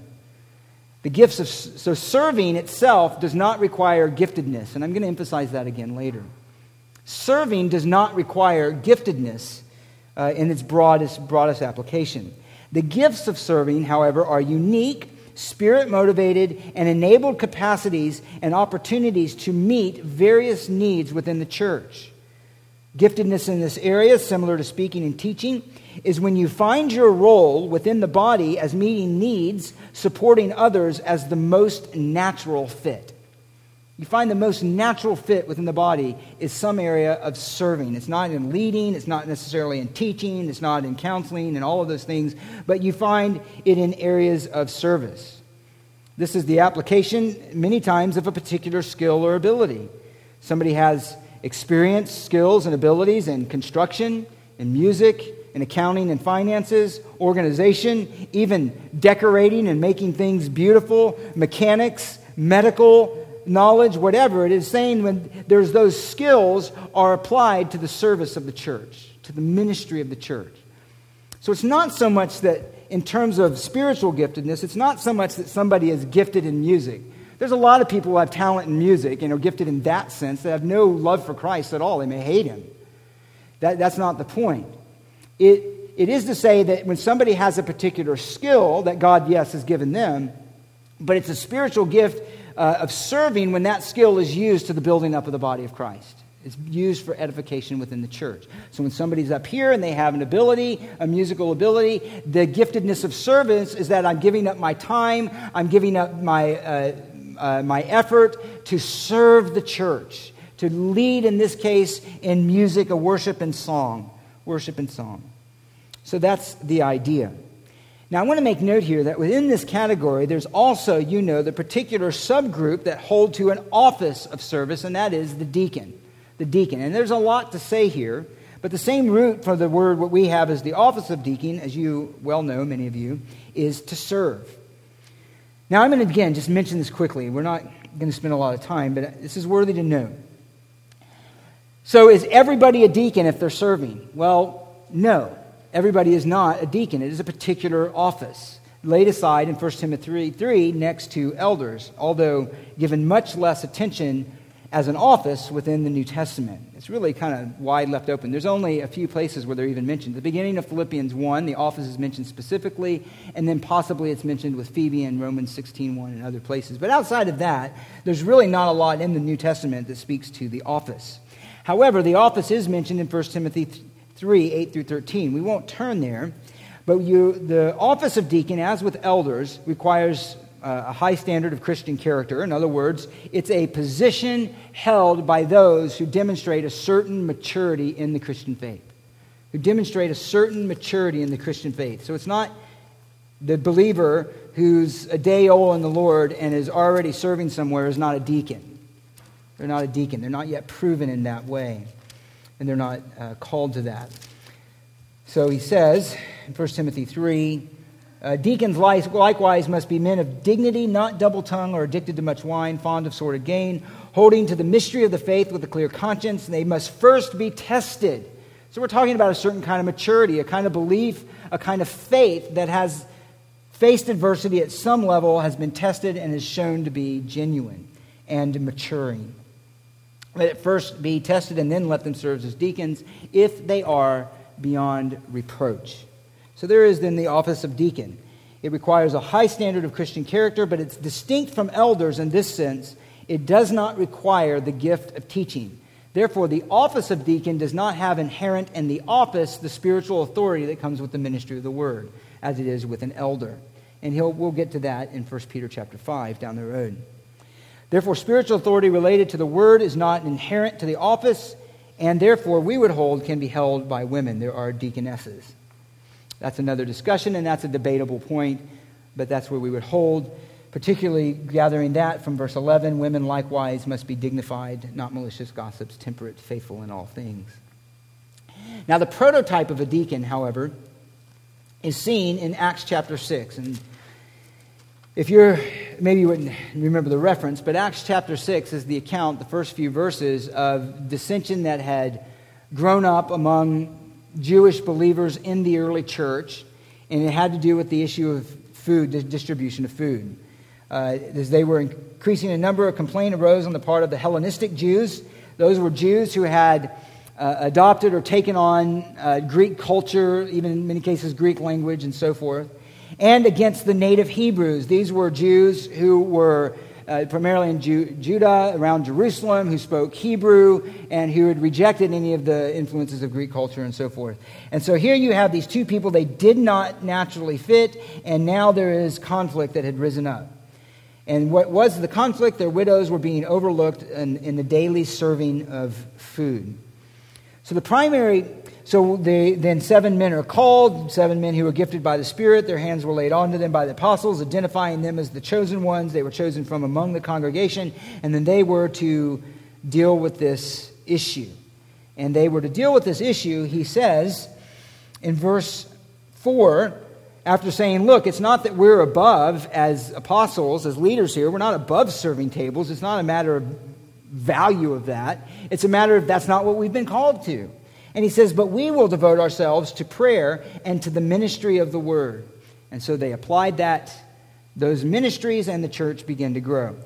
The gifts of so serving itself does not require giftedness, and I'm going to emphasize that again later. Serving does not require giftedness uh, in its broadest, broadest application. The gifts of serving, however, are unique spirit motivated, and enabled capacities and opportunities to meet various needs within the church. Giftedness in this area, similar to speaking and teaching, is when you find your role within the body as meeting needs, supporting others as the most natural fit. You find the most natural fit within the body is some area of serving. It's not in leading, it's not necessarily in teaching, it's not in counseling and all of those things, but you find it in areas of service. This is the application, many times, of a particular skill or ability. Somebody has experience, skills, and abilities in construction, in music, in accounting and finances, organization, even decorating and making things beautiful, mechanics, medical, knowledge, whatever it is, saying when there's those skills are applied to the service of the church, to the ministry of the church. So it's not so much that in terms of spiritual giftedness, it's not so much that somebody is gifted in music. There's a lot of people who have talent in music and are gifted in that sense. They have no love for Christ at all. They may hate him. That, that's not the point. It, it is to say that when somebody has a particular skill that God, yes, has given them, but it's a spiritual gift uh, of serving when that skill is used to the building up of the body of Christ. It's used for edification within the church. So when somebody's up here and they have an ability, a musical ability, the giftedness of service is that I'm giving up my time, I'm giving up my, uh, uh, my effort to serve the church, to lead, in this case, in music, a worship and song. Worship and song. So that's the idea. Now, I want to make note here that within this category, there's also, you know, the particular subgroup that hold to an office of service, and that is the deacon. The deacon. And there's a lot to say here, but the same root for the word, what we have as the office of deacon, as you well know, many of you, is to serve. Now, I'm going to again just mention this quickly. We're not going to spend a lot of time, but this is worthy to know. So, is everybody a deacon if they're serving? Well, no everybody is not a deacon, it is a particular office laid aside in 1 Timothy 3 next to elders, although given much less attention as an office within the New Testament. It's really kind of wide left open. There's only a few places where they're even mentioned. The beginning of Philippians 1, the office is mentioned specifically, and then possibly it's mentioned with Phoebe in Romans 16.1 and other places. But outside of that, there's really not a lot in the New Testament that speaks to the office. However, the office is mentioned in 1 Timothy 3 8 through 13. We won't turn there, but you, the office of deacon, as with elders, requires uh, a high standard of Christian character. In other words, it's a position held by those who demonstrate a certain maturity in the Christian faith. Who demonstrate a certain maturity in the Christian faith. So it's not the believer who's a day old in the Lord and is already serving somewhere is not a deacon. They're not a deacon. They're not yet proven in that way and they're not uh, called to that. So he says in 1 Timothy 3 uh, Deacons likewise must be men of dignity, not double tongued or addicted to much wine, fond of sordid gain, holding to the mystery of the faith with a clear conscience. And they must first be tested. So we're talking about a certain kind of maturity, a kind of belief, a kind of faith that has faced adversity at some level, has been tested, and is shown to be genuine and maturing. Let it first be tested and then let them serve as deacons if they are beyond reproach. So there is then the office of deacon. It requires a high standard of Christian character, but it's distinct from elders in this sense It does not require the gift of teaching. Therefore, the office of deacon does not have inherent in the office the spiritual authority that comes with the ministry of the word, as it is with an elder. And he'll, we'll get to that in 1 Peter chapter 5 down the road. Therefore, spiritual authority related to the word is not inherent to the office, and therefore we would hold can be held by women. There are deaconesses. That's another discussion, and that's a debatable point, but that's where we would hold. Particularly gathering that from verse 11 women likewise must be dignified, not malicious gossips, temperate, faithful in all things. Now, the prototype of a deacon, however, is seen in Acts chapter 6. And if you're, maybe you wouldn't remember the reference, but Acts chapter 6 is the account, the first few verses, of dissension that had grown up among Jewish believers in the early church, and it had to do with the issue of food, the distribution of food. Uh, as they were increasing in number, a complaint arose on the part of the Hellenistic Jews. Those were Jews who had uh, adopted or taken on uh, Greek culture, even in many cases Greek language and so forth and against the native Hebrews. These were Jews who were uh, primarily in Ju- Judah, around Jerusalem, who spoke Hebrew and who had rejected any of the influences of Greek culture and so forth. And so here you have these two people, they did not naturally fit, and now there is conflict that had risen up. And what was the conflict? Their widows were being overlooked in, in the daily serving of food. So the primary so they, then seven men are called, seven men who were gifted by the Spirit. Their hands were laid onto them by the apostles, identifying them as the chosen ones. They were chosen from among the congregation, and then they were to deal with this issue. And they were to deal with this issue, he says in verse 4, after saying, Look, it's not that we're above as apostles, as leaders here. We're not above serving tables. It's not a matter of value of that. It's a matter of that's not what we've been called to. And he says, But we will devote ourselves to prayer and to the ministry of the word. And so they applied that, those ministries, and the church began to grow.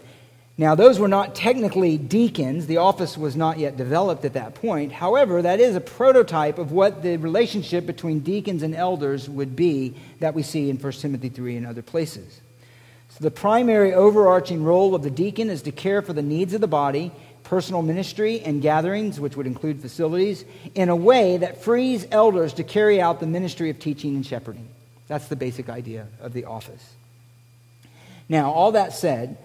Now, those were not technically deacons. The office was not yet developed at that point. However, that is a prototype of what the relationship between deacons and elders would be that we see in 1 Timothy 3 and other places. So, the primary overarching role of the deacon is to care for the needs of the body personal ministry and gatherings, which would include facilities, in a way that frees elders to carry out the ministry of teaching and shepherding. That's the basic idea of the office. Now, all that said,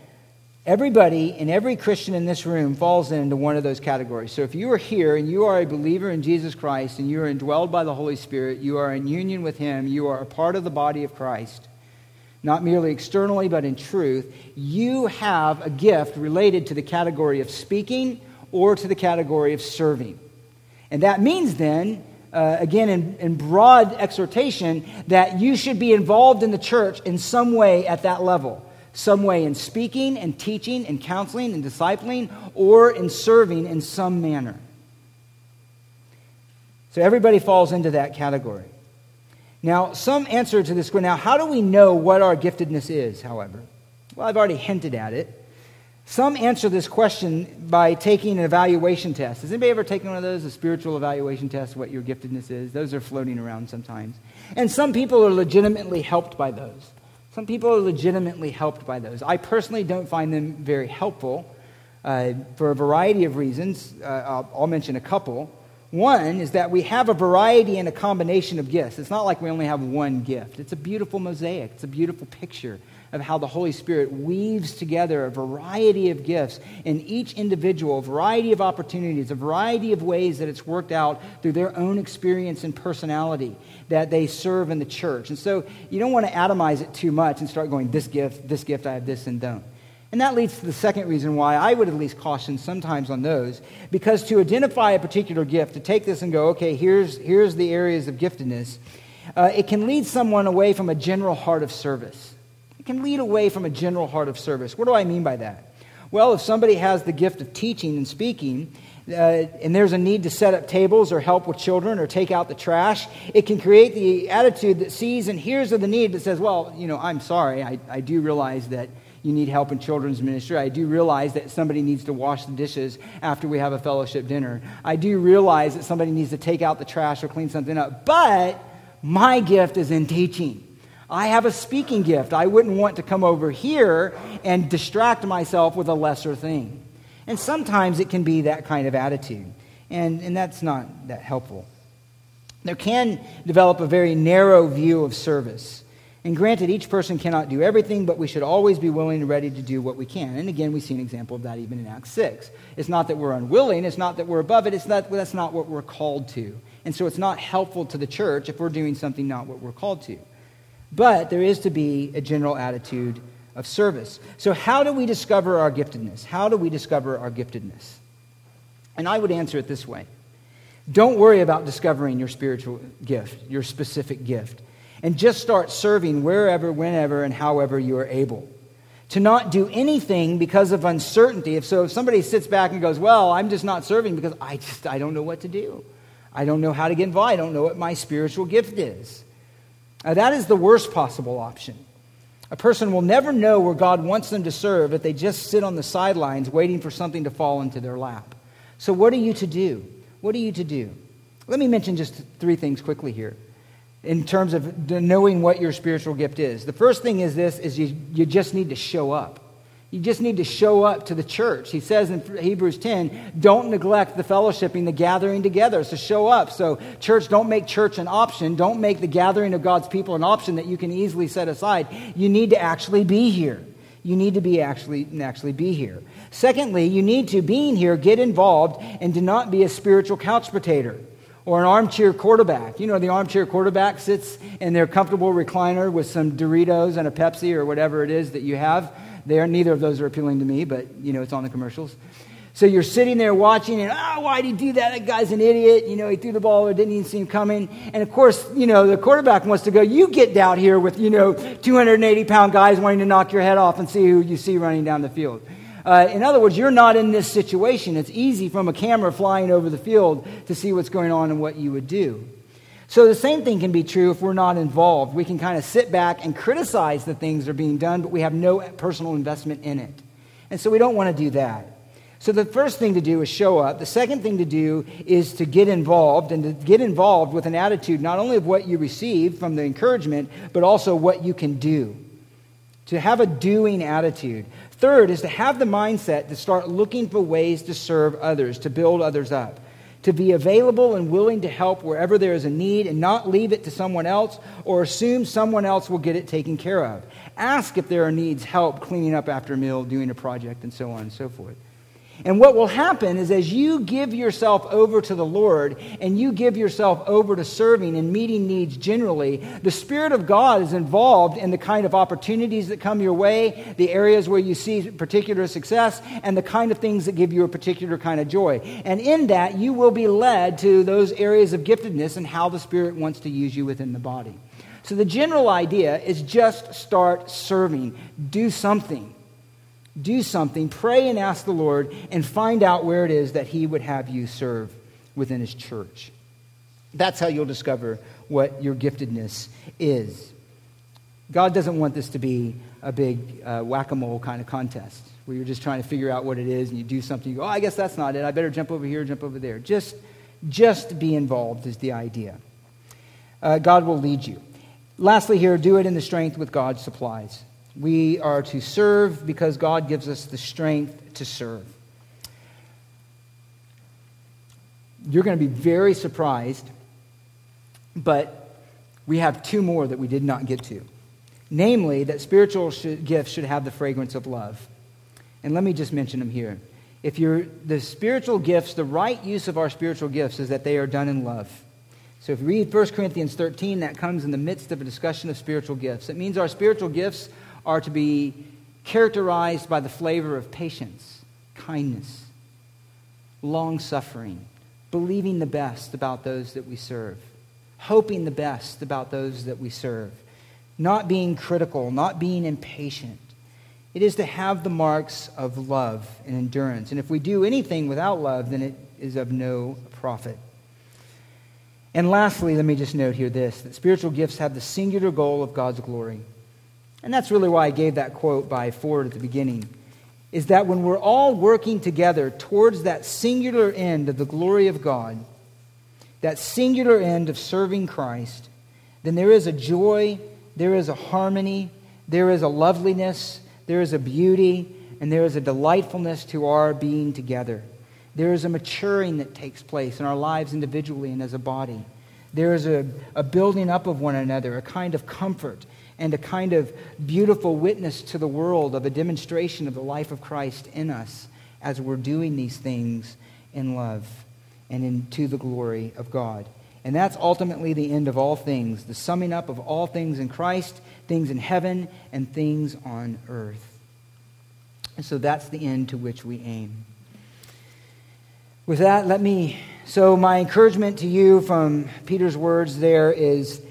everybody and every Christian in this room falls into one of those categories. So if you are here and you are a believer in Jesus Christ and you are indwelled by the Holy Spirit, you are in union with Him, you are a part of the body of Christ not merely externally, but in truth, you have a gift related to the category of speaking or to the category of serving. And that means then, uh, again, in, in broad exhortation, that you should be involved in the church in some way at that level. Some way in speaking and teaching and counseling and discipling, or in serving in some manner. So everybody falls into that category. Now, some answer to this question. Now, how do we know what our giftedness is, however? Well, I've already hinted at it. Some answer this question by taking an evaluation test. Has anybody ever taken one of those, a spiritual evaluation test, what your giftedness is? Those are floating around sometimes. And some people are legitimately helped by those. Some people are legitimately helped by those. I personally don't find them very helpful uh, for a variety of reasons. Uh, I'll, I'll mention a couple. One is that we have a variety and a combination of gifts. It's not like we only have one gift. It's a beautiful mosaic, it's a beautiful picture of how the Holy Spirit weaves together a variety of gifts in each individual, a variety of opportunities, a variety of ways that it's worked out through their own experience and personality that they serve in the church. And so you don't want to atomize it too much and start going, this gift, this gift, I have this and don't. And that leads to the second reason why I would at least caution sometimes on those. Because to identify a particular gift, to take this and go, okay, here's, here's the areas of giftedness, uh, it can lead someone away from a general heart of service. It can lead away from a general heart of service. What do I mean by that? Well, if somebody has the gift of teaching and speaking, uh, and there's a need to set up tables or help with children or take out the trash, it can create the attitude that sees and hears of the need that says, well, you know, I'm sorry, I, I do realize that you need help in children's ministry. I do realize that somebody needs to wash the dishes after we have a fellowship dinner. I do realize that somebody needs to take out the trash or clean something up. But my gift is in teaching. I have a speaking gift. I wouldn't want to come over here and distract myself with a lesser thing. And sometimes it can be that kind of attitude, and, and that's not that helpful. There can develop a very narrow view of service. And granted, each person cannot do everything, but we should always be willing and ready to do what we can. And again, we see an example of that even in Acts 6. It's not that we're unwilling, it's not that we're above it, it's not, that's not what we're called to. And so it's not helpful to the church if we're doing something not what we're called to. But there is to be a general attitude of service. So, how do we discover our giftedness? How do we discover our giftedness? And I would answer it this way Don't worry about discovering your spiritual gift, your specific gift and just start serving wherever, whenever, and however you are able. To not do anything because of uncertainty. If so, if somebody sits back and goes, Well, I'm just not serving because I just I don't know what to do. I don't know how to get involved. I don't know what my spiritual gift is. Now, that is the worst possible option. A person will never know where God wants them to serve if they just sit on the sidelines waiting for something to fall into their lap. So, what are you to do? What are you to do? Let me mention just three things quickly here in terms of knowing what your spiritual gift is. The first thing is this is you, you just need to show up. You just need to show up to the church. He says in Hebrews 10, don't neglect the fellowshipping, the gathering together. So show up. So, church, don't make church an option. Don't make the gathering of God's people an option that you can easily set aside. You need to actually be here. You need to be actually, actually be here. Secondly, you need to, being here, get involved and do not be a spiritual couch potato or an armchair quarterback. You know, the armchair quarterback sits in their comfortable recliner with some Doritos and a Pepsi or whatever it is that you have there. Neither of those are appealing to me, but, you know, it's on the commercials. So you're sitting there watching, and ah, oh, why'd he do that? That guy's an idiot. You know, he threw the ball or didn't even see him coming. And of course, you know, the quarterback wants to go, you get down here with, you know, 280 pound guys wanting to knock your head off and see who you see running down the field. Uh, in other words, you're not in this situation. It's easy from a camera flying over the field to see what's going on and what you would do. So the same thing can be true if we're not involved. We can kind of sit back and criticize the things that are being done, but we have no personal investment in it. And so we don't want to do that. So the first thing to do is show up. The second thing to do is to get involved and to get involved with an attitude not only of what you receive from the encouragement, but also what you can do. To have a doing attitude. Third is to have the mindset to start looking for ways to serve others, to build others up, to be available and willing to help wherever there is a need and not leave it to someone else or assume someone else will get it taken care of. Ask if there are needs help cleaning up after a meal, doing a project, and so on and so forth. And what will happen is as you give yourself over to the Lord and you give yourself over to serving and meeting needs generally, the Spirit of God is involved in the kind of opportunities that come your way, the areas where you see particular success, and the kind of things that give you a particular kind of joy. And in that, you will be led to those areas of giftedness and how the Spirit wants to use you within the body. So the general idea is just start serving, do something do something, pray and ask the Lord, and find out where it is that He would have you serve within His church. That's how you'll discover what your giftedness is. God doesn't want this to be a big uh, whack a mole kind of contest where you're just trying to figure out what it is and you do something, you go, oh, I guess that's not it. I better jump over here, jump over there. Just, just be involved is the idea. Uh, God will lead you. Lastly, here, do it in the strength with God's supplies. We are to serve because God gives us the strength to serve. You're going to be very surprised, but we have two more that we did not get to. Namely, that spiritual gifts should have the fragrance of love. And let me just mention them here. If you're the spiritual gifts, the right use of our spiritual gifts is that they are done in love. So if you read 1 Corinthians 13, that comes in the midst of a discussion of spiritual gifts. It means our spiritual gifts are to be characterized by the flavor of patience, kindness, long suffering, believing the best about those that we serve, hoping the best about those that we serve, not being critical, not being impatient. It is to have the marks of love and endurance. And if we do anything without love, then it is of no profit. And lastly, let me just note here this that spiritual gifts have the singular goal of God's glory. And that's really why I gave that quote by Ford at the beginning. Is that when we're all working together towards that singular end of the glory of God, that singular end of serving Christ, then there is a joy there is a harmony, there is a loveliness, there is a beauty, and there is a delightfulness to our being together. There is a maturing that takes place in our lives individually and as a body. There is a, a building up of one another, a kind of comfort and a kind of beautiful witness to the world of a demonstration of the life of Christ in us as we're doing these things in love and in, to the glory of God. And that's ultimately the end of all things, the summing up of all things in Christ, things in heaven, and things on earth. And so that's the end to which we aim. With that, let me. So, my encouragement to you from Peter's words there is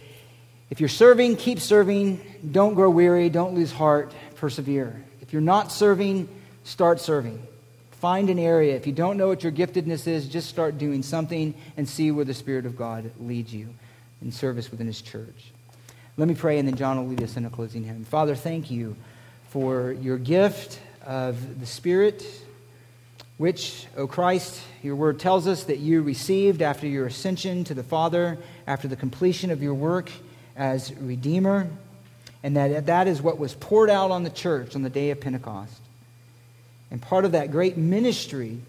if you're serving, keep serving. Don't grow weary. Don't lose heart. Persevere. If you're not serving, start serving. Find an area. If you don't know what your giftedness is, just start doing something and see where the Spirit of God leads you in service within His church. Let me pray, and then John will lead us in a closing hymn. Father, thank you for your gift of the Spirit which, O Christ, your word tells us that you received after your ascension to the Father, after the completion of your work as Redeemer, and that that is what was poured out on the church on the day of Pentecost. And part of that great ministry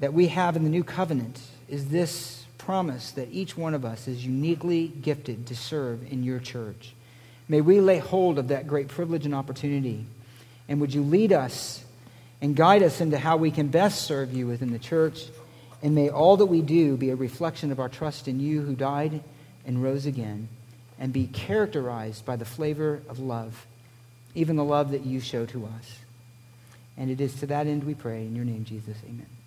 that we have in the new covenant is this promise that each one of us is uniquely gifted to serve in your church. May we lay hold of that great privilege and opportunity. And would you lead us and guide us into how we can best serve you within the church. And may all that we do be a reflection of our trust in you who died and rose again, and be characterized by the flavor of love, even the love that you show to us. And it is to that end we pray. In your name, Jesus, amen.